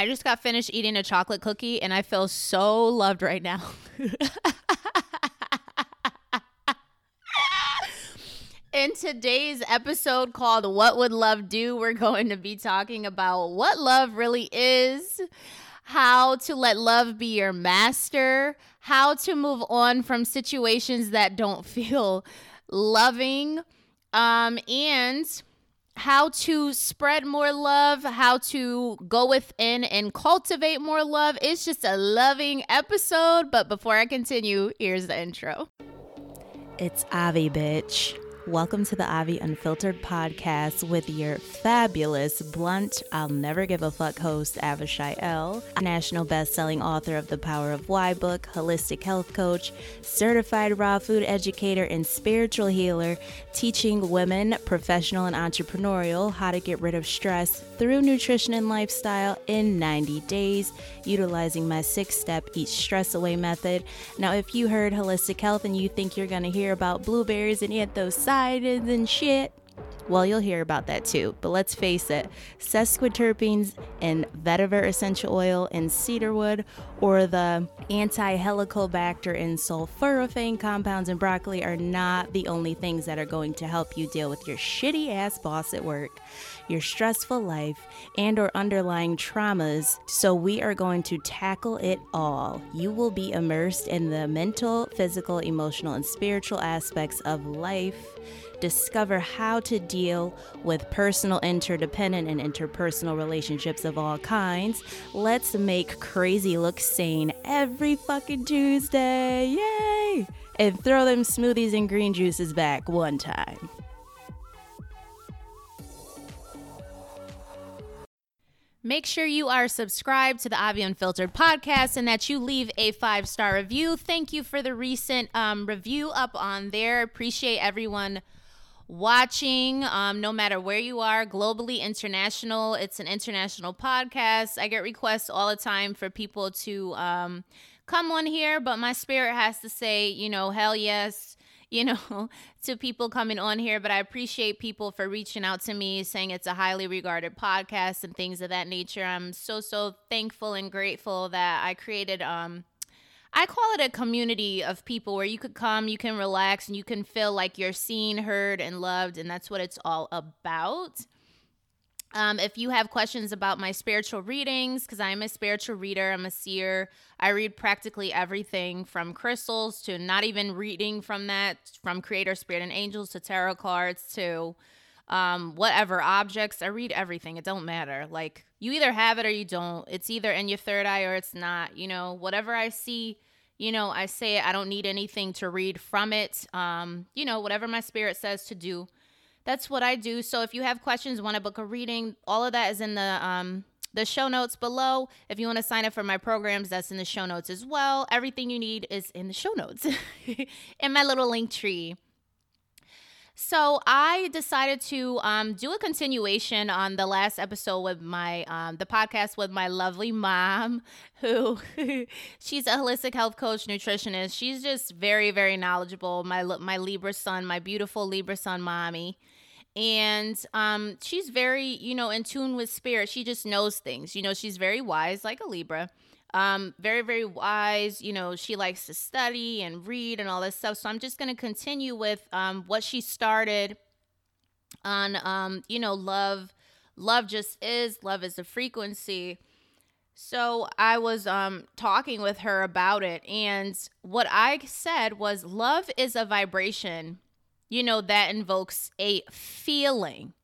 I just got finished eating a chocolate cookie and I feel so loved right now. In today's episode called What Would Love Do, we're going to be talking about what love really is, how to let love be your master, how to move on from situations that don't feel loving, um, and how to spread more love, how to go within and cultivate more love. It's just a loving episode. But before I continue, here's the intro. It's Avi, bitch. Welcome to the Avi Unfiltered podcast with your fabulous, blunt, I'll never give a fuck host, Avishai L., national best-selling author of The Power of Why book, holistic health coach, certified raw food educator, and spiritual healer, teaching women, professional and entrepreneurial, how to get rid of stress through nutrition and lifestyle in 90 days, utilizing my six-step Eat Stress Away method. Now, if you heard holistic health and you think you're going to hear about blueberries and anthocyanins, and shit. Well, you'll hear about that too. But let's face it, sesquiterpenes in vetiver essential oil and cedarwood, or the anti-helicobacter and sulforaphane compounds in broccoli are not the only things that are going to help you deal with your shitty ass boss at work, your stressful life, and or underlying traumas. So we are going to tackle it all. You will be immersed in the mental, physical, emotional, and spiritual aspects of life discover how to deal with personal, interdependent, and interpersonal relationships of all kinds. Let's make crazy look sane every fucking Tuesday. Yay! And throw them smoothies and green juices back one time. Make sure you are subscribed to the Avi Unfiltered podcast and that you leave a five star review. Thank you for the recent um, review up on there. Appreciate everyone watching, um, no matter where you are, globally, international. It's an international podcast. I get requests all the time for people to um, come on here, but my spirit has to say, you know, hell yes you know, to people coming on here, but I appreciate people for reaching out to me saying it's a highly regarded podcast and things of that nature. I'm so so thankful and grateful that I created um I call it a community of people where you could come, you can relax, and you can feel like you're seen, heard, and loved, and that's what it's all about. Um, if you have questions about my spiritual readings, because I'm a spiritual reader, I'm a seer. I read practically everything from crystals to not even reading from that, from creator, spirit, and angels to tarot cards to um, whatever objects. I read everything. It don't matter. Like you either have it or you don't. It's either in your third eye or it's not. You know, whatever I see, you know, I say it. I don't need anything to read from it. Um, you know, whatever my spirit says to do that's what I do. So if you have questions, want to book a reading, all of that is in the um the show notes below. If you want to sign up for my programs, that's in the show notes as well. Everything you need is in the show notes in my little link tree. So I decided to um, do a continuation on the last episode with my um, the podcast with my lovely mom, who she's a holistic health coach, nutritionist. She's just very very knowledgeable. My my Libra son, my beautiful Libra son, mommy and um she's very you know in tune with spirit she just knows things you know she's very wise like a libra um very very wise you know she likes to study and read and all this stuff so i'm just going to continue with um what she started on um you know love love just is love is a frequency so i was um talking with her about it and what i said was love is a vibration you know, that invokes a feeling.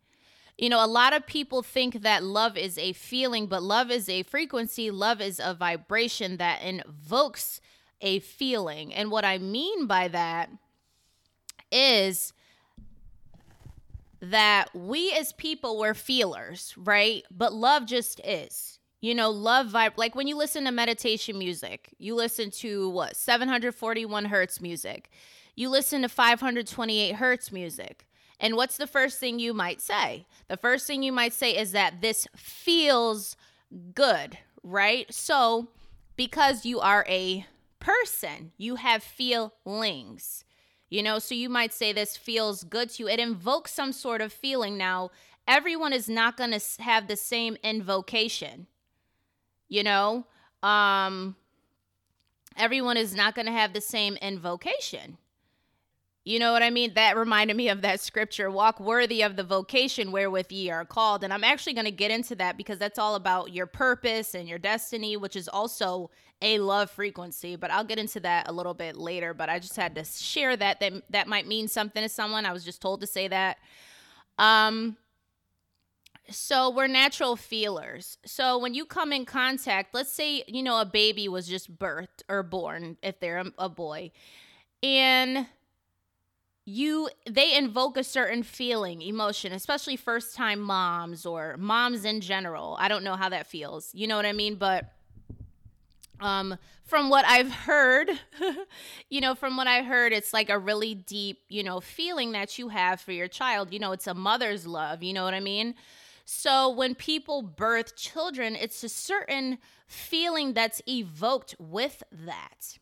You know, a lot of people think that love is a feeling, but love is a frequency. Love is a vibration that invokes a feeling. And what I mean by that is that we as people we're feelers, right? But love just is. You know, love vibe like when you listen to meditation music, you listen to what 741 hertz music you listen to 528 hertz music. And what's the first thing you might say? The first thing you might say is that this feels good, right? So, because you are a person, you have feelings. You know, so you might say this feels good to you. It invokes some sort of feeling. Now, everyone is not going to have the same invocation. You know, um, everyone is not going to have the same invocation. You know what I mean? That reminded me of that scripture walk worthy of the vocation wherewith ye are called. And I'm actually going to get into that because that's all about your purpose and your destiny, which is also a love frequency. But I'll get into that a little bit later. But I just had to share that. That, that might mean something to someone. I was just told to say that. Um, so we're natural feelers. So when you come in contact, let's say, you know, a baby was just birthed or born, if they're a, a boy, and you they invoke a certain feeling emotion especially first time moms or moms in general. I don't know how that feels. You know what i mean? But um from what i've heard you know from what i heard it's like a really deep you know feeling that you have for your child. You know it's a mother's love you know what i mean? So when people birth children it's a certain feeling that's evoked with that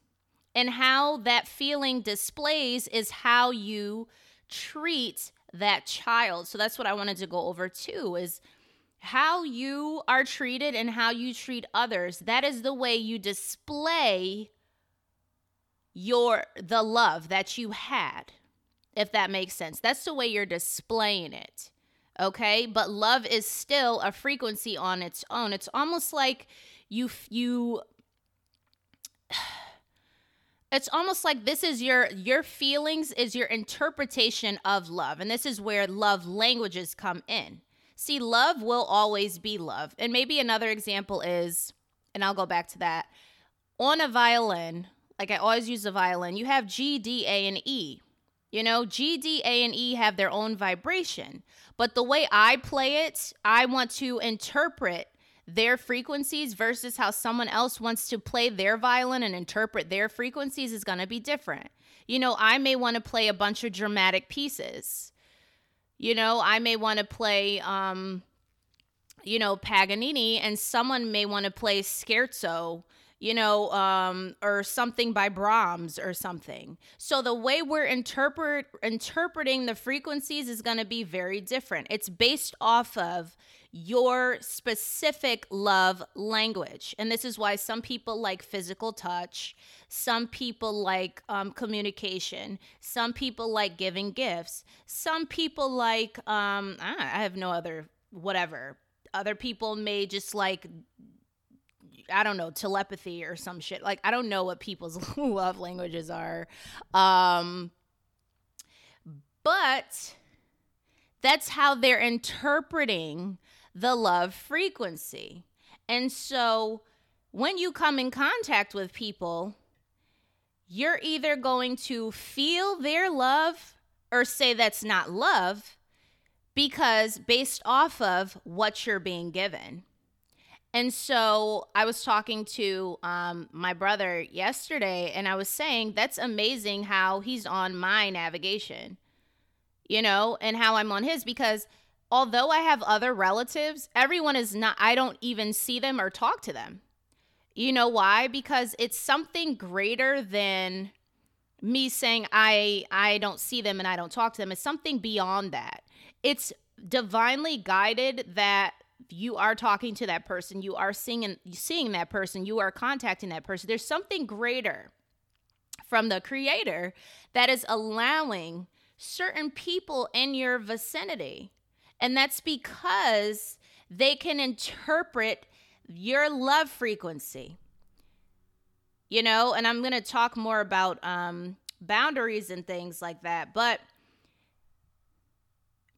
and how that feeling displays is how you treat that child. So that's what I wanted to go over too is how you are treated and how you treat others. That is the way you display your the love that you had. If that makes sense. That's the way you're displaying it. Okay? But love is still a frequency on its own. It's almost like you you it's almost like this is your your feelings is your interpretation of love and this is where love languages come in. See love will always be love and maybe another example is and i'll go back to that on a violin like i always use a violin you have g d a and e. You know g d a and e have their own vibration but the way i play it i want to interpret their frequencies versus how someone else wants to play their violin and interpret their frequencies is going to be different. You know, I may want to play a bunch of dramatic pieces. You know, I may want to play um you know, Paganini and someone may want to play scherzo you know, um, or something by Brahms or something. So the way we're interpret interpreting the frequencies is going to be very different. It's based off of your specific love language. And this is why some people like physical touch, some people like um, communication, some people like giving gifts, some people like, um, I have no other, whatever. Other people may just like I don't know, telepathy or some shit. Like I don't know what people's love languages are. Um but that's how they're interpreting the love frequency. And so when you come in contact with people, you're either going to feel their love or say that's not love because based off of what you're being given. And so I was talking to um, my brother yesterday, and I was saying that's amazing how he's on my navigation, you know, and how I'm on his because although I have other relatives, everyone is not, I don't even see them or talk to them. You know why? Because it's something greater than me saying I I don't see them and I don't talk to them. It's something beyond that. It's divinely guided that you are talking to that person, you are seeing seeing that person, you are contacting that person. There's something greater from the creator that is allowing certain people in your vicinity. And that's because they can interpret your love frequency. You know, and I'm going to talk more about um, boundaries and things like that. But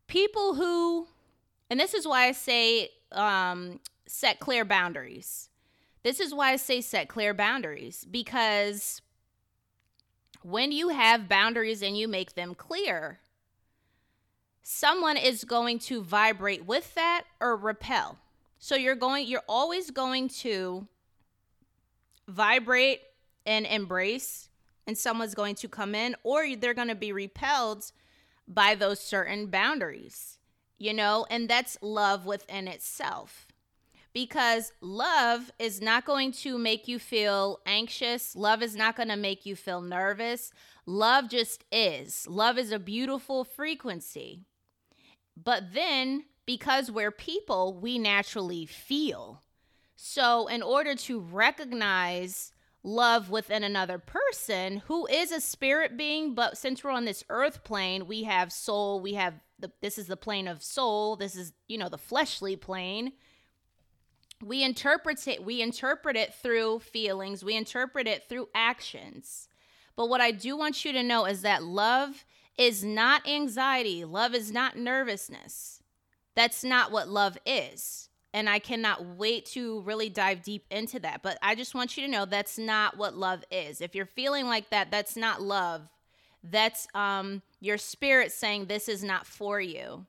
people who and this is why I say um, set clear boundaries. This is why I say set clear boundaries because when you have boundaries and you make them clear, someone is going to vibrate with that or repel. So you're going you're always going to vibrate and embrace and someone's going to come in or they're going to be repelled by those certain boundaries you know, and that's love within itself. Because love is not going to make you feel anxious. Love is not going to make you feel nervous. Love just is. Love is a beautiful frequency. But then, because we're people, we naturally feel. So, in order to recognize love within another person who is a spirit being, but since we're on this earth plane, we have soul, we have the this is the plane of soul, this is, you know, the fleshly plane. We interpret it we interpret it through feelings, we interpret it through actions. But what I do want you to know is that love is not anxiety, love is not nervousness. That's not what love is. And I cannot wait to really dive deep into that. But I just want you to know that's not what love is. If you're feeling like that, that's not love. That's um your spirit saying this is not for you.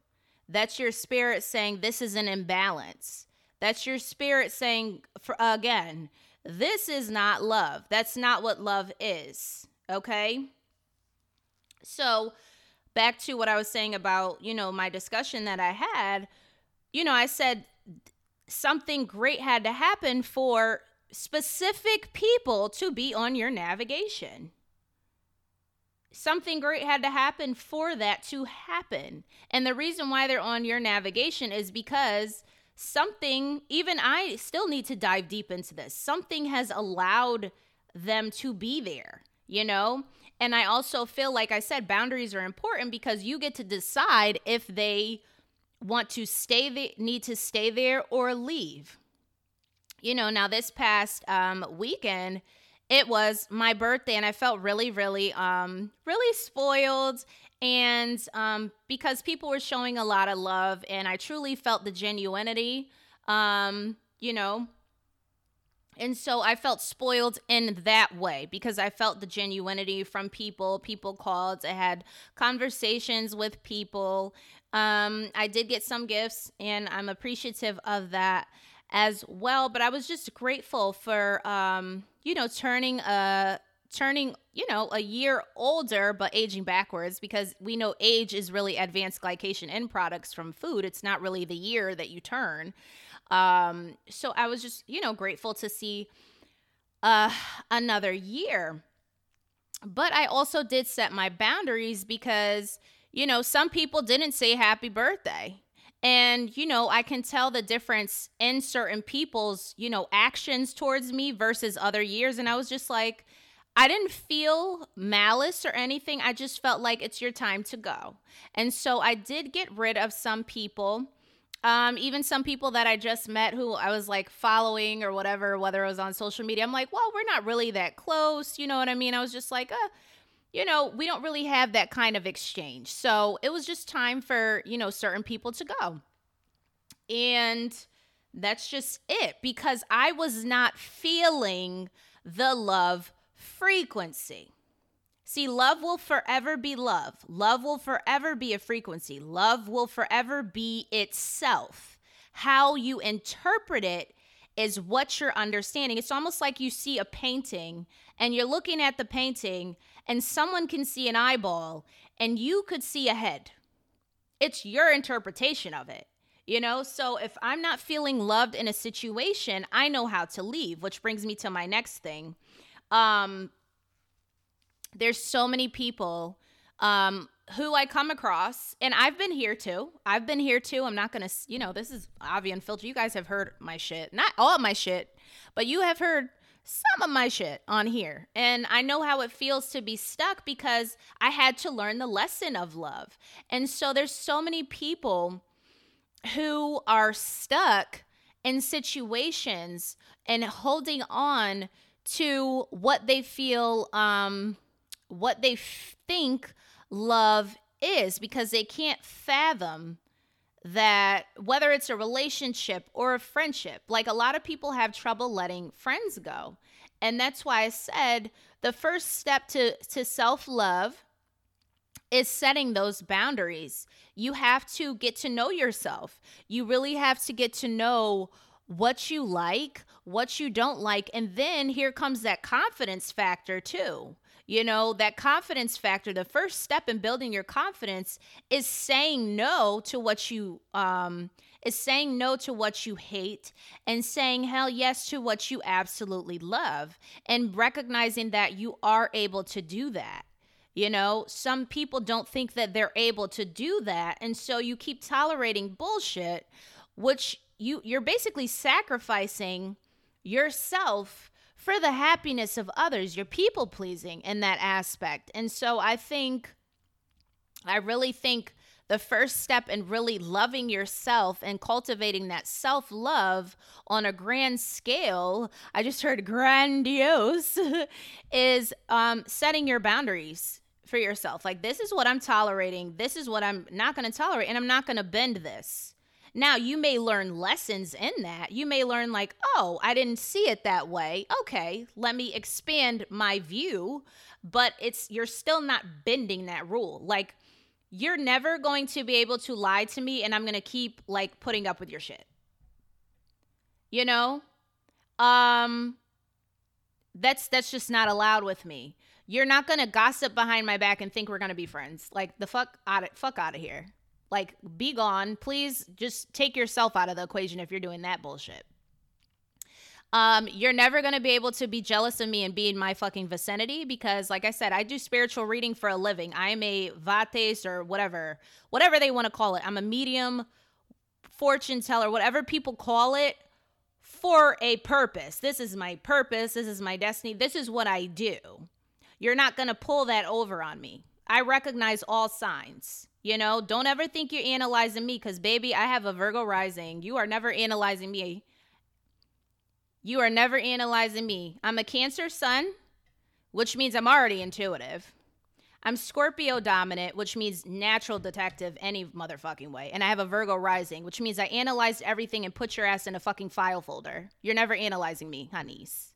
That's your spirit saying this is an imbalance. That's your spirit saying for again, this is not love. That's not what love is. Okay? So, back to what I was saying about, you know, my discussion that I had, you know, I said something great had to happen for specific people to be on your navigation. Something great had to happen for that to happen. And the reason why they're on your navigation is because something, even I still need to dive deep into this, something has allowed them to be there, you know? And I also feel like I said boundaries are important because you get to decide if they want to stay there, need to stay there or leave. You know, now this past um, weekend, it was my birthday and I felt really, really, um, really spoiled. And um, because people were showing a lot of love and I truly felt the genuinity, um, you know, and so I felt spoiled in that way because I felt the genuinity from people. People called, I had conversations with people. Um, I did get some gifts, and I'm appreciative of that as well. But I was just grateful for, um, you know, turning a turning you know a year older but aging backwards because we know age is really advanced glycation end products from food it's not really the year that you turn um so i was just you know grateful to see uh another year but i also did set my boundaries because you know, some people didn't say happy birthday. And, you know, I can tell the difference in certain people's, you know, actions towards me versus other years. And I was just like, I didn't feel malice or anything. I just felt like it's your time to go. And so I did get rid of some people. Um, even some people that I just met who I was like following or whatever, whether it was on social media, I'm like, well, we're not really that close. You know what I mean? I was just like, uh, you know, we don't really have that kind of exchange. So it was just time for, you know, certain people to go. And that's just it because I was not feeling the love frequency. See, love will forever be love. Love will forever be a frequency. Love will forever be itself. How you interpret it is what you're understanding. It's almost like you see a painting and you're looking at the painting and someone can see an eyeball and you could see a head. It's your interpretation of it. You know, so if I'm not feeling loved in a situation, I know how to leave, which brings me to my next thing. Um there's so many people um who I come across, and I've been here too. I've been here too. I'm not gonna, you know, this is Avi Unfiltered. You guys have heard my shit, not all of my shit, but you have heard some of my shit on here. And I know how it feels to be stuck because I had to learn the lesson of love. And so there's so many people who are stuck in situations and holding on to what they feel um what they think love is because they can't fathom that whether it's a relationship or a friendship, like a lot of people have trouble letting friends go. And that's why I said the first step to, to self love is setting those boundaries. You have to get to know yourself. You really have to get to know what you like, what you don't like. And then here comes that confidence factor, too. You know, that confidence factor, the first step in building your confidence is saying no to what you um is saying no to what you hate and saying hell yes to what you absolutely love and recognizing that you are able to do that. You know, some people don't think that they're able to do that. And so you keep tolerating bullshit, which you you're basically sacrificing yourself for the happiness of others. You're people pleasing in that aspect. And so I think I really think the first step in really loving yourself and cultivating that self love on a grand scale, I just heard grandiose, is um, setting your boundaries for yourself. Like, this is what I'm tolerating. This is what I'm not going to tolerate. And I'm not going to bend this. Now, you may learn lessons in that. You may learn, like, oh, I didn't see it that way. Okay, let me expand my view. But it's, you're still not bending that rule. Like, you're never going to be able to lie to me and I'm going to keep like putting up with your shit. You know? Um that's that's just not allowed with me. You're not to gossip behind my back and think we're to be friends. Like the fuck out of fuck out of here. Like be gone. Please just take yourself out of the equation if you're doing that bullshit. Um, you're never gonna be able to be jealous of me and be in my fucking vicinity because, like I said, I do spiritual reading for a living. I am a vates or whatever, whatever they want to call it. I'm a medium, fortune teller, whatever people call it, for a purpose. This is my purpose. This is my destiny. This is what I do. You're not gonna pull that over on me. I recognize all signs. You know, don't ever think you're analyzing me because, baby, I have a Virgo rising. You are never analyzing me you are never analyzing me. I'm a Cancer sun, which means I'm already intuitive. I'm Scorpio dominant, which means natural detective any motherfucking way. And I have a Virgo rising, which means I analyzed everything and put your ass in a fucking file folder. You're never analyzing me, honeys.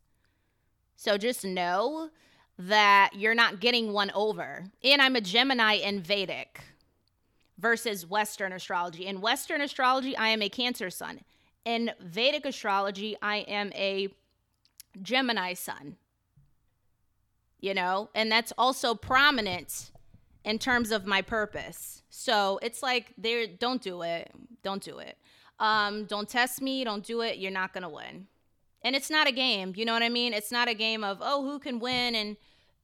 So just know that you're not getting one over. And I'm a Gemini in Vedic versus Western astrology. In Western astrology, I am a Cancer sun in Vedic astrology, I am a Gemini sun. You know, and that's also prominent in terms of my purpose. So it's like there don't do it. Don't do it. Um, don't test me, don't do it, you're not gonna win. And it's not a game, you know what I mean? It's not a game of, oh, who can win and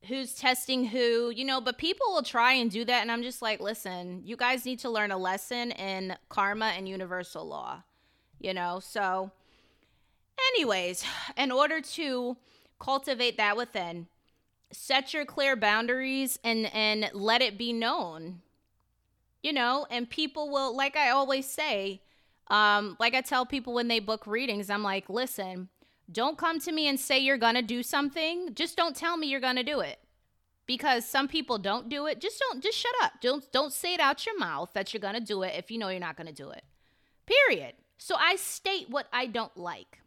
who's testing who, you know, but people will try and do that. And I'm just like, listen, you guys need to learn a lesson in karma and universal law you know? So, anyways, in order to cultivate that within, set your clear boundaries and and let it be known. You know, and people will like I always say, um like I tell people when they book readings, I'm like, "Listen, don't come to me and say you're going to do something. Just don't tell me you're going to do it." Because some people don't do it. Just don't just shut up. Don't don't say it out your mouth that you're going to do it if you know you're not going to do it. Period. So I state what I don't like.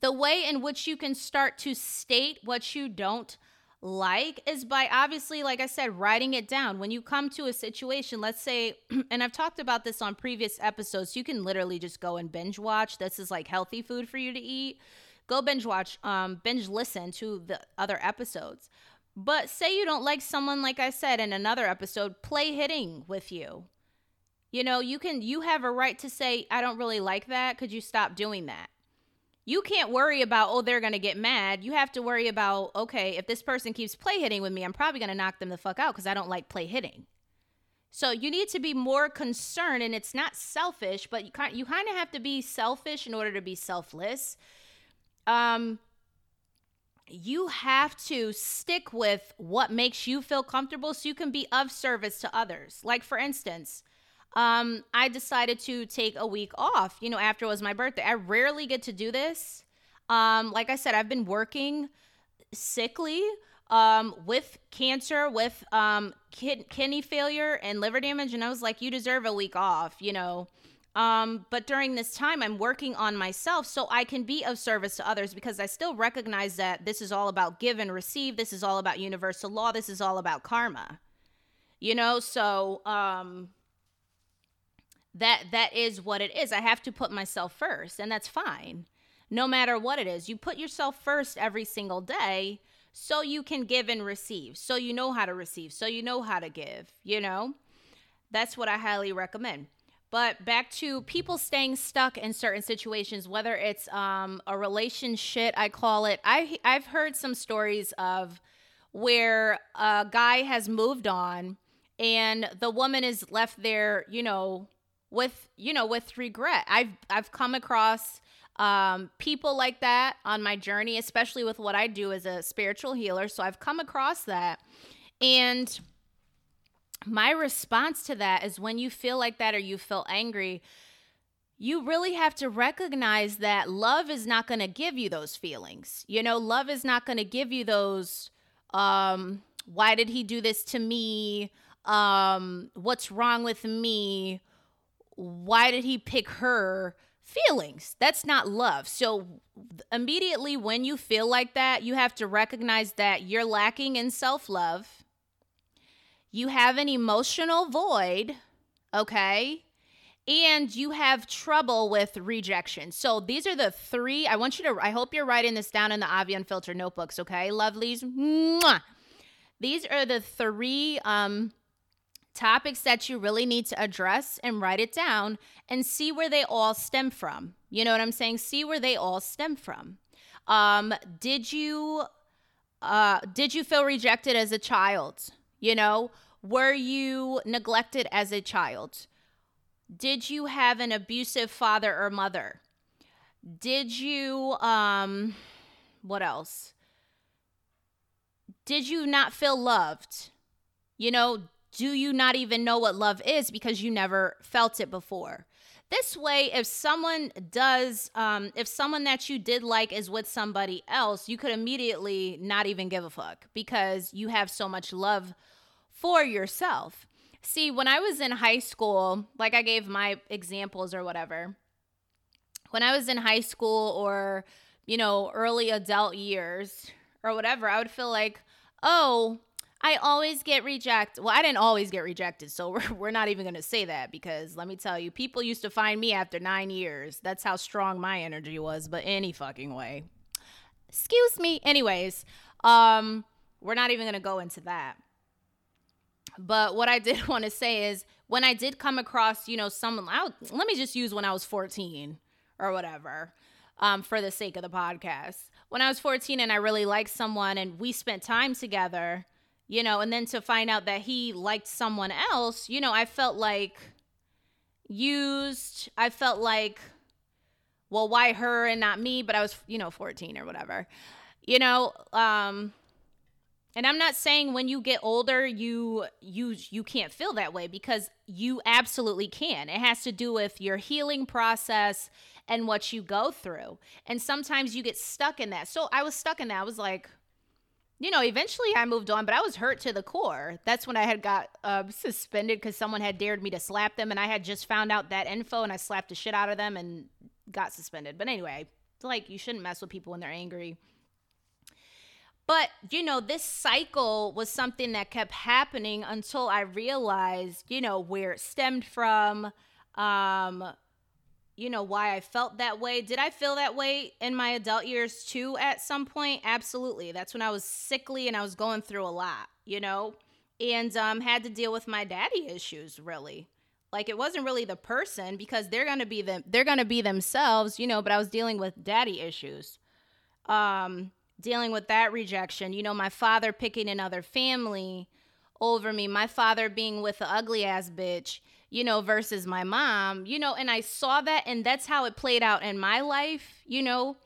The way in which you can start to state what you don't like is by obviously, like I said, writing it down. When you come to a situation, let's say, and I've talked about this on previous episodes, you can literally just go and binge watch. This is like healthy food for you to eat. Go binge watch, um, binge listen to the other episodes. But say you don't like someone, like I said in another episode, play hitting with you. You know, you can you have a right to say I don't really like that. Could you stop doing that? You can't worry about oh they're to get mad. You have to worry about okay, if this person keeps play hitting with me, I'm probably to knock them the fuck out cuz I don't like play hitting. So you need to be more concerned and it's not selfish, but you kind you kind of have to be selfish in order to be selfless. Um you have to stick with what makes you feel comfortable so you can be of service to others. Like for instance, um, I decided to take a week off, you know, after it was my birthday. I rarely get to do this. Um, like I said, I've been working sickly um, with cancer, with um, kid- kidney failure and liver damage. And I was like, you deserve a week off, you know. Um, but during this time, I'm working on myself so I can be of service to others because I still recognize that this is all about give and receive. This is all about universal law. This is all about karma, you know. So, um, that that is what it is. I have to put myself first, and that's fine. No matter what it is, you put yourself first every single day so you can give and receive. So you know how to receive, so you know how to give, you know? That's what I highly recommend. But back to people staying stuck in certain situations, whether it's um, a relationship, I call it. I I've heard some stories of where a guy has moved on and the woman is left there, you know, with you know with regret. I've I've come across um, people like that on my journey, especially with what I do as a spiritual healer. So I've come across that, and my response to that is when you feel like that or you feel angry. You really have to recognize that love is not going to give you those feelings. You know, love is not going to give you those um why did he do this to me? Um what's wrong with me? Why did he pick her feelings? That's not love. So immediately when you feel like that you have to recognize that you're lacking in self-love. You have an emotional void okay? And you have trouble with rejection. So these are the three i want you to i hope you're writing this down in the Avi Unfiltered notebooks okay lovelies? Mwah. these are the three um topics that you really need to address and write it down and see where they all stem from. You know what I'm saying? See where they all stem from. Um, did you uh, did you feel rejected as a child? You know, were you neglected as a child? Did you have an abusive father or mother? Did you um what else? Did you not feel loved? You know, do you not even know what love is because you never felt it before? This way, if someone does, um, if someone that you did like is with somebody else, you could immediately not even give a fuck because you have so much love for yourself. See, when I was in high school, like I gave my examples or whatever, when I was in high school or, you know, early adult years or whatever, I would feel like, oh, I always get rejected. Well, I didn't always get rejected, so we're, we're not even going to say that because let me tell you, people used to find me after nine years. That's how strong my energy was, but any fucking way. Excuse me. Anyways, um, we're not even going to go into that. But what I did want to say is when I did come across, you know, someone, I, let me just use when I was 14 or whatever um, for the sake of the podcast. When I was 14 and I really liked someone and we spent time together, you know, and then to find out that he liked someone else, you know, I felt like used. I felt like, well, why her and not me? But I was, you know, 14 or whatever, you know, um, and I'm not saying when you get older you you you can't feel that way because you absolutely can. It has to do with your healing process and what you go through. And sometimes you get stuck in that. So I was stuck in that. I was like, you know, eventually I moved on, but I was hurt to the core. That's when I had got uh, suspended because someone had dared me to slap them, and I had just found out that info, and I slapped the shit out of them and got suspended. But anyway, like you shouldn't mess with people when they're angry. But you know, this cycle was something that kept happening until I realized, you know, where it stemmed from. Um, you know, why I felt that way. Did I feel that way in my adult years too at some point? Absolutely. That's when I was sickly and I was going through a lot, you know, and um, had to deal with my daddy issues really. Like it wasn't really the person because they're gonna be them they're gonna be themselves, you know, but I was dealing with daddy issues. Um, dealing with that rejection, you know, my father picking another family over me, my father being with the ugly ass bitch you know, versus my mom, you know, and I saw that and that's how it played out in my life, you know.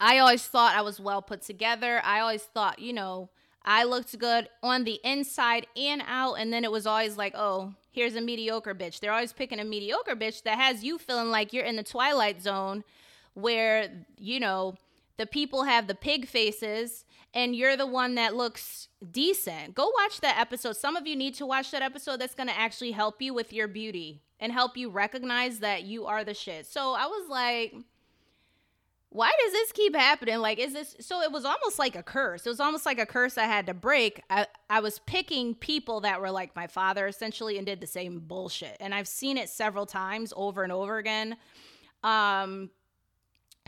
I always thought I was well put together. I always thought, you know, I looked good on the inside and out. And then it was always like, oh, here's a mediocre bitch. They're always picking a mediocre bitch that has you feeling like you're in the twilight zone where, you know, the people have the pig faces and you're the one that looks decent. Go watch that episode. Some of you need to watch that episode that's going to actually help you with your beauty and help you recognize that you are the shit. So I was like, why does this keep happening? Like, is this so? It was almost like a curse. It was almost like a curse I had to break. I, I was picking people that were like my father essentially and did the same bullshit. And I've seen it several times over and over again. Um,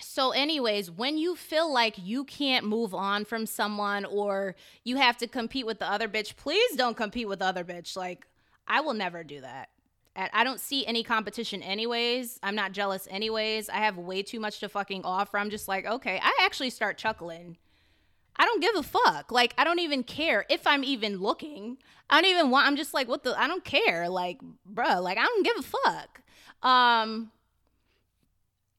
so, anyways, when you feel like you can't move on from someone or you have to compete with the other bitch, please don't compete with the other bitch. Like, I will never do that. I don't see any competition, anyways. I'm not jealous, anyways. I have way too much to fucking offer. I'm just like, okay, I actually start chuckling I don't give a fuck. Like, I don't even care if I'm even looking. I don't even want, I'm just like, what the, I don't care. Like, bruh, like, I don't give a fuck. Um,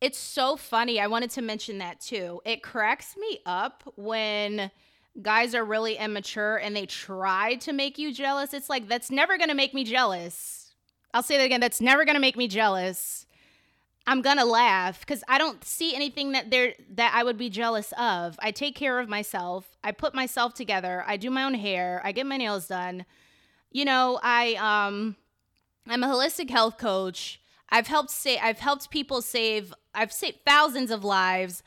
it's so funny. I wanted to mention that too. It cracks me up when guys are really immature and they try to make you jealous. It's like, that's never going to make me jealous. I'll say that again. That's never going to make me jealous. I'm going to laugh because I don't see anything that there that I would be jealous of. I take care of myself. I put myself together. I do my own hair. I get my nails done. You know, I um I'm a holistic health coach. I've helped say I've helped people save I've saved thousands of lives.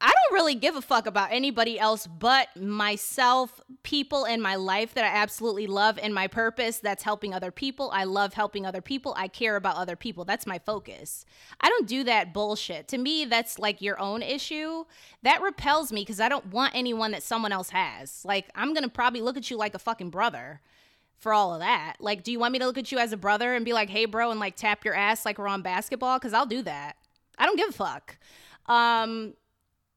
I don't really give a fuck about anybody else but myself, people in my life that I absolutely love, and my purpose that's helping other people. I love helping other people. I care about other people. That's my focus. I don't do that bullshit. To me, that's like your own issue. That repels me because I don't want anyone that someone else has. Like, I'm going to probably look at you like a fucking brother for all of that. Like, do you want me to look at you as a brother and be like, hey, bro, and like tap your ass like we're on basketball? Because I'll do that. I don't give a fuck. Um,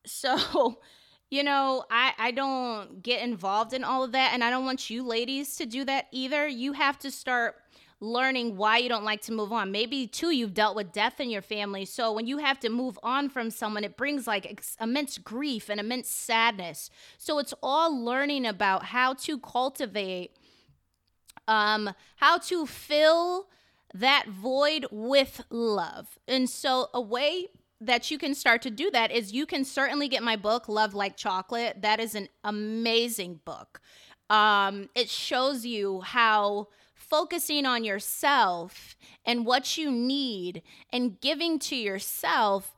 so, you know, I, I don't get involved in all of that. And I don't want you ladies to do that either. You have to start learning why you don't like to move on. Maybe too, you've dealt with death in your family. So when you have to move on from someone, it brings like ex- immense grief and immense sadness. So it's all learning about how to cultivate, um, how to fill that void with love. And so a way that you can start to do that is you can certainly get my book love like chocolate. That is an amazing book. Um, it shows you how focusing on yourself and what you need and giving to yourself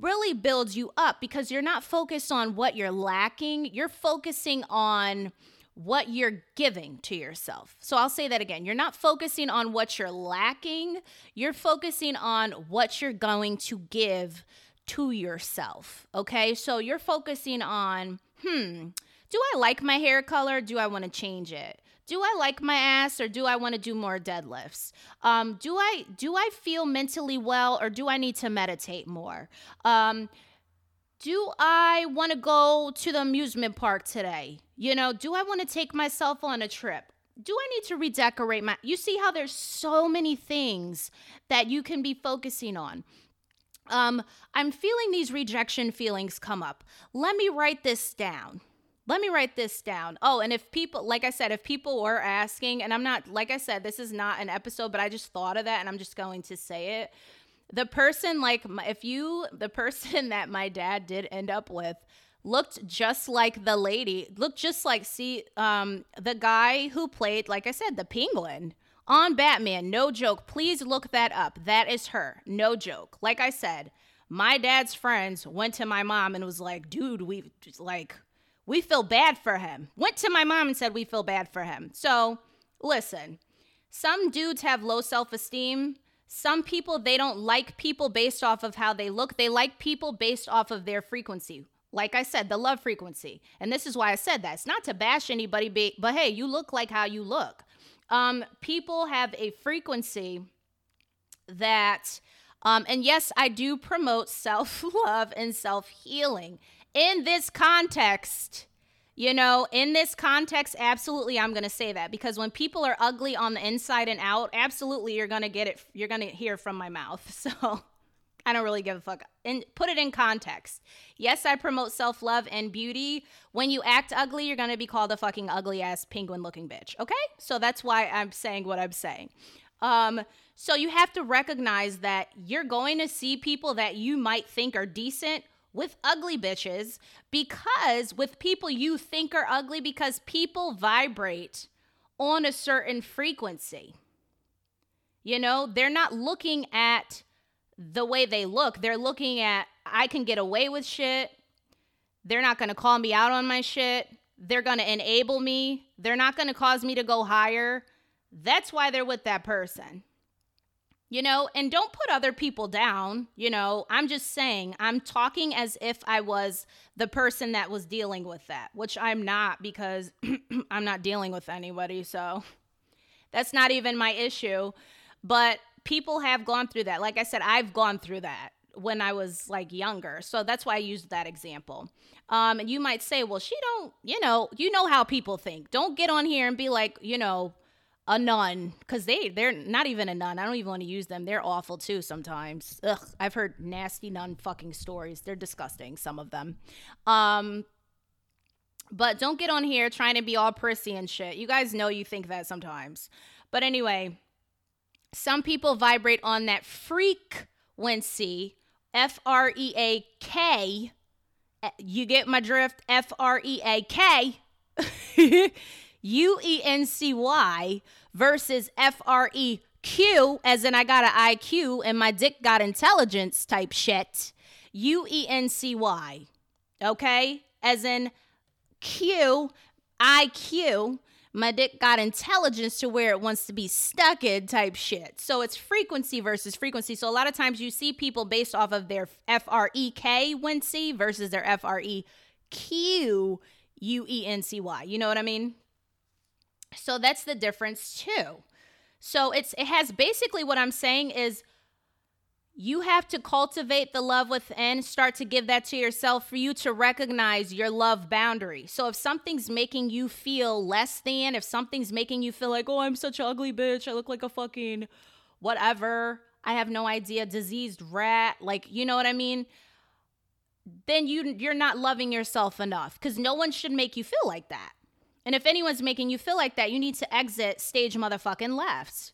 really builds you up because you're not focused on what you're lacking. You're focusing on what you're giving to yourself. So I'll say that again. You're not focusing on what you're lacking, you're focusing on what you're going to give to yourself. Okay? So you're focusing on, hmm, do I like my hair color? Do I want to change it? Do I like my ass or do I want to do more deadlifts? Um, do I do I feel mentally well or do I need to meditate more? Um, do I want to go to the amusement park today? You know, do I want to take myself on a trip? Do I need to redecorate my You see how there's so many things that you can be focusing on. Um, I'm feeling these rejection feelings come up. Let me write this down. Let me write this down. Oh, and if people, like I said, if people were asking, and I'm not, like I said, this is not an episode, but I just thought of that and I'm just going to say it the person like if you the person that my dad did end up with looked just like the lady looked just like see um the guy who played like i said the penguin on batman. No joke. Please look that up. That is her. No joke. Like i said my dad's friends went to my mom and was like dude we like we feel bad for him. Went to my mom and said we feel bad for him. So listen some dudes have low self-esteem. Some people, they don't like people based off of how they look. They like people based off of their frequency. Like I said, the love frequency. And this is why I said that. It's not to bash anybody, but hey, you look like how you look. Um, people have a frequency that, um, and yes, I do promote self love and self healing. In this context, you know, in this context, absolutely, I'm going to say that because when people are ugly on the inside and out, absolutely, you're going to get it. You're going to hear from my mouth. So I don't really give a fuck. And put it in context. Yes, I promote self love and beauty. When you act ugly, you're going to be called a fucking ugly ass penguin looking bitch. Okay? So that's why I'm saying what I'm saying. Um, so you have to recognize that you're going to see people that you might think are decent with ugly bitches because with people you think are ugly because people vibrate on a certain frequency. You know, they're not looking at the way they look. They're looking at I can get away with shit. They're not going to call me out on my shit. They're going to enable me. They're not going to cause me to go higher. That's why they're with that person you know, and don't put other people down. You know, I'm just saying, I'm talking as if I was the person that was dealing with that, which I'm not because I'm not dealing with anybody. So that's not even my issue. But people have gone through that. Like I said, I've gone through that when I was like younger. So that's why I used that example. Um, and you might say, well, she don't, you know, you know how people think. Don't get on here and be like, you know, a nun because they they're not even a nun. I don't even want to use them. They're awful too sometimes. Ugh, I've heard nasty nun fucking stories. They're disgusting. Some of them. Um, but don't get on here trying to be all prissy and shit. You guys know you think that sometimes. But anyway, some people vibrate on that frequency, F R E A K. You get my drift? F R E A K. U E N C Y versus F R E Q, as in I got an IQ and my dick got intelligence type shit. U E N C Y. Okay? As in Q, IQ, my dick got intelligence to where it wants to be stuck in type shit. So it's frequency versus frequency. So a lot of times you see people based off of their F R E K wincy versus their F R E Q U E N C Y. You know what I mean? So that's the difference too. So it's it has basically what I'm saying is you have to cultivate the love within, start to give that to yourself for you to recognize your love boundary. So if something's making you feel less than, if something's making you feel like, "Oh, I'm such an ugly bitch. I look like a fucking whatever. I have no idea, diseased rat." Like, you know what I mean? Then you you're not loving yourself enough cuz no one should make you feel like that. And if anyone's making you feel like that, you need to exit stage motherfucking left.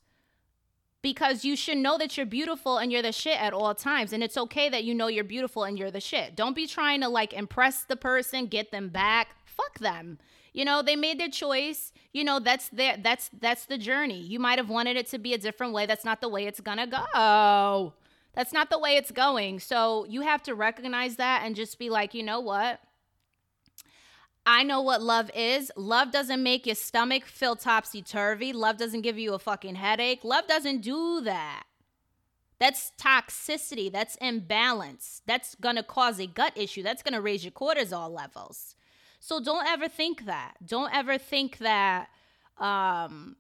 Because you should know that you're beautiful and you're the shit at all times. And it's okay that you know you're beautiful and you're the shit. Don't be trying to like impress the person, get them back. Fuck them. You know, they made their choice. You know, that's their that's that's the journey. You might have wanted it to be a different way. That's not the way it's gonna go. That's not the way it's going. So you have to recognize that and just be like, you know what? I know what love is. Love doesn't make your stomach feel topsy turvy. Love doesn't give you a fucking headache. Love doesn't do that. That's toxicity. That's imbalance. That's going to cause a gut issue. That's going to raise your cortisol levels. So don't ever think that. Don't ever think that um,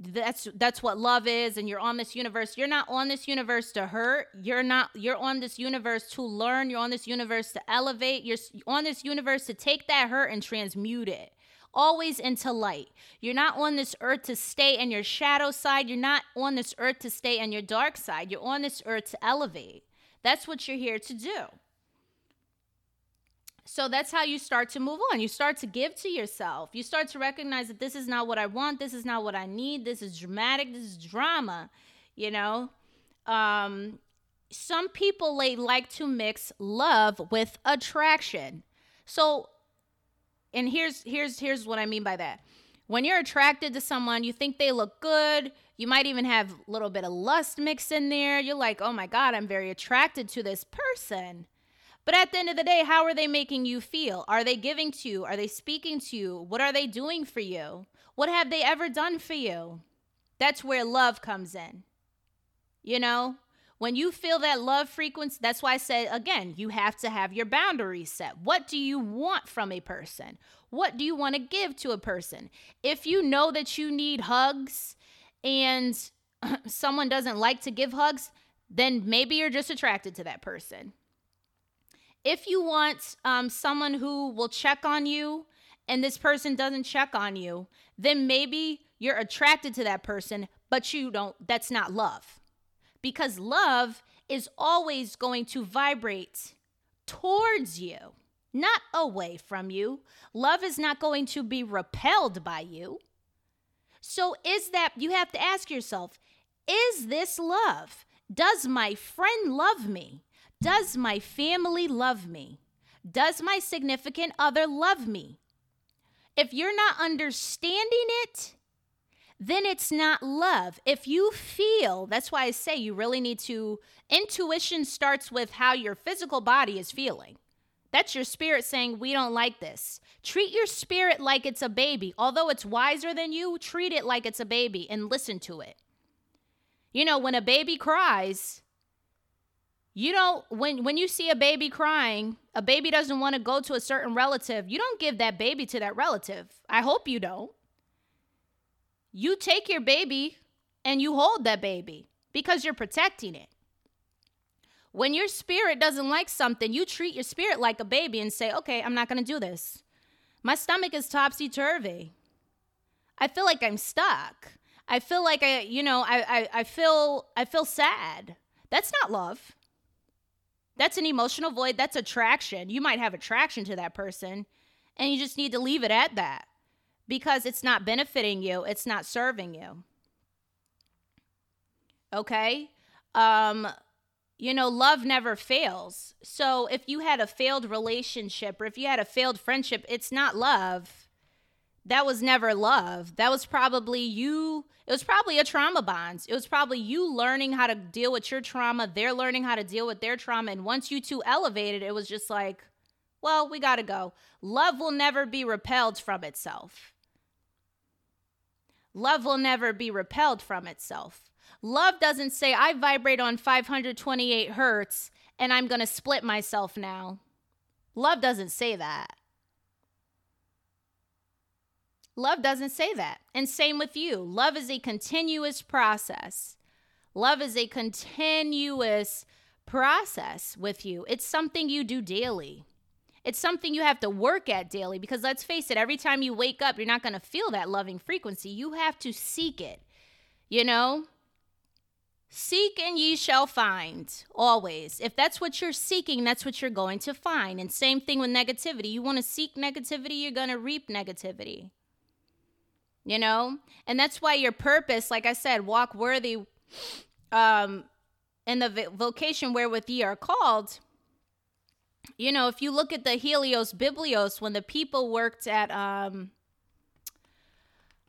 that's that's what love is and you're on this universe. You're not on this universe to hurt. You're not you're on this universe to learn. You're on this universe to elevate. You're on this universe to take that hurt and transmute it. Always into light. You're not on this earth to stay in your shadow side. You're not on this earth to stay in your dark side. You're on this earth to elevate. That's what you're here to do so that's how you start to move on. You start to give to yourself. You start to recognize that this is not what I want. This is not what I need. This is dramatic. This is drama. You know, um, some people they like to mix love with attraction. So, and here's here's here's what I mean by that. When you're attracted to someone, you think they look good. You might even have a little bit of lust mixed in there. You're like, oh my God, I'm very attracted to this person. But at the end of the day, how are they making you feel? Are they giving to you? Are they speaking to you? What are they doing for you? What have they ever done for you? That's where love comes in. You know, when you feel that love frequency, that's why I said again, you have to have your boundaries set. What do you want from a person? What do you want to give to a person? If you know that you need hugs and someone doesn't like to give hugs, then maybe you're just attracted to that person. If you want um, someone who will check on you and this person doesn't check on you, then maybe you're attracted to that person, but you don't, that's not love. Because love is always going to vibrate towards you, not away from you. Love is not going to be repelled by you. So, is that, you have to ask yourself, is this love? Does my friend love me? Does my family love me? Does my significant other love me? If you're not understanding it, then it's not love. If you feel, that's why I say you really need to, intuition starts with how your physical body is feeling. That's your spirit saying, We don't like this. Treat your spirit like it's a baby. Although it's wiser than you, treat it like it's a baby and listen to it. You know, when a baby cries, you don't when when you see a baby crying, a baby doesn't want to go to a certain relative. You don't give that baby to that relative. I hope you don't. You take your baby and you hold that baby because you're protecting it. When your spirit doesn't like something, you treat your spirit like a baby and say, okay, I'm not going to do this. My stomach is topsy turvy. I feel like I'm stuck. I feel like I, you know, I, I, I feel, I feel sad. That's not love. That's an emotional void. That's attraction. You might have attraction to that person, and you just need to leave it at that because it's not benefiting you, it's not serving you. Okay? Um, you know, love never fails. So if you had a failed relationship or if you had a failed friendship, it's not love. That was never love. That was probably you. It was probably a trauma bond. It was probably you learning how to deal with your trauma. They're learning how to deal with their trauma. And once you two elevated, it was just like, well, we got to go. Love will never be repelled from itself. Love will never be repelled from itself. Love doesn't say, I vibrate on 528 hertz and I'm going to split myself now. Love doesn't say that. Love doesn't say that. And same with you. Love is a continuous process. Love is a continuous process with you. It's something you do daily. It's something you have to work at daily because let's face it, every time you wake up, you're not going to feel that loving frequency. You have to seek it. You know? Seek and ye shall find, always. If that's what you're seeking, that's what you're going to find. And same thing with negativity. You want to seek negativity, you're going to reap negativity. You know? And that's why your purpose, like I said, walk worthy um in the vocation wherewith ye are called. You know, if you look at the Helios Biblios, when the people worked at um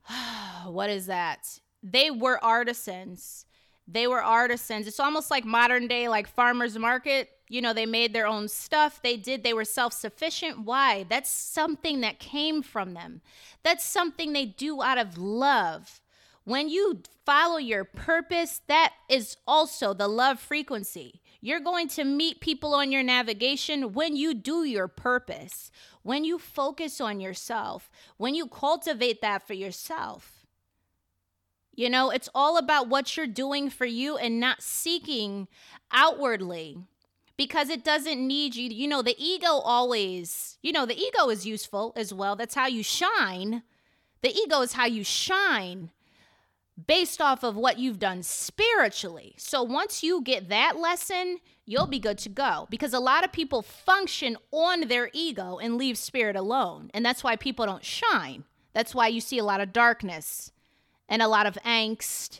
what is that? They were artisans they were artisans. It's almost like modern day, like farmers market. You know, they made their own stuff. They did, they were self sufficient. Why? That's something that came from them. That's something they do out of love. When you follow your purpose, that is also the love frequency. You're going to meet people on your navigation when you do your purpose, when you focus on yourself, when you cultivate that for yourself. You know, it's all about what you're doing for you and not seeking outwardly because it doesn't need you. You know, the ego always, you know, the ego is useful as well. That's how you shine. The ego is how you shine based off of what you've done spiritually. So once you get that lesson, you'll be good to go because a lot of people function on their ego and leave spirit alone. And that's why people don't shine. That's why you see a lot of darkness and a lot of angst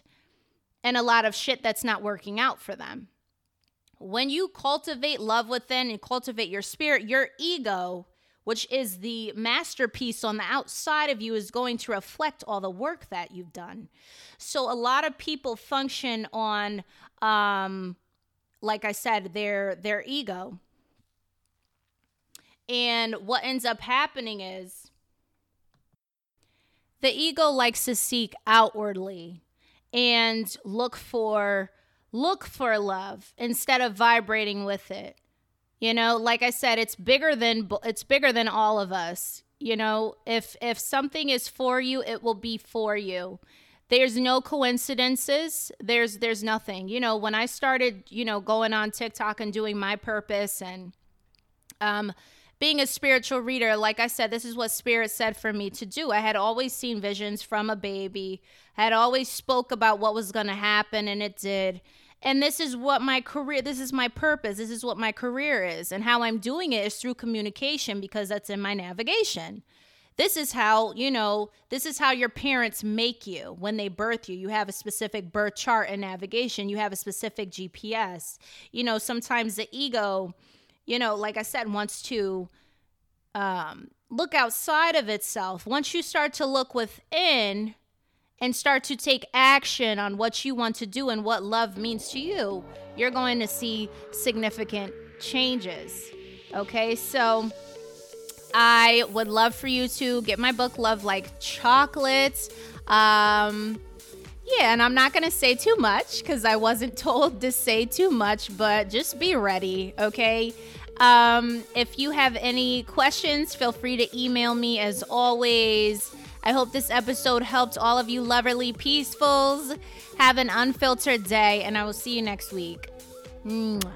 and a lot of shit that's not working out for them. When you cultivate love within and cultivate your spirit, your ego, which is the masterpiece on the outside of you, is going to reflect all the work that you've done. So a lot of people function on, um, like I said, their their ego. And what ends up happening is the ego likes to seek outwardly and look for look for love instead of vibrating with it. You know like i said it's bigger than it's bigger than all of us. You know if if something is for you it will be for you. There's no coincidences. There's there's nothing. You know when i started you know going on tiktok and doing my purpose and um being a spiritual reader, like I said, this is what spirit said for me to do. I had always seen visions from a baby. I had always spoke about what was going to happen and it did. And this is what my career, this is my purpose. This is what my career is. And how I'm doing it is through communication because that's in my navigation. This is how, you know, this is how your parents make you when they birth you. You have a specific birth chart and navigation, you have a specific GPS. You know, sometimes the ego, you know, like I said, wants to um, look outside of itself. Once you start to look within and start to take action on what you want to do and what love means to you, you're going to see significant changes. Okay, so I would love for you to get my book, Love Like Chocolate. Um, yeah, and I'm not going to say too much because I wasn't told to say too much, but just be ready, okay? Um, if you have any questions, feel free to email me as always. I hope this episode helped all of you loverly peacefuls. Have an unfiltered day, and I will see you next week. Mwah.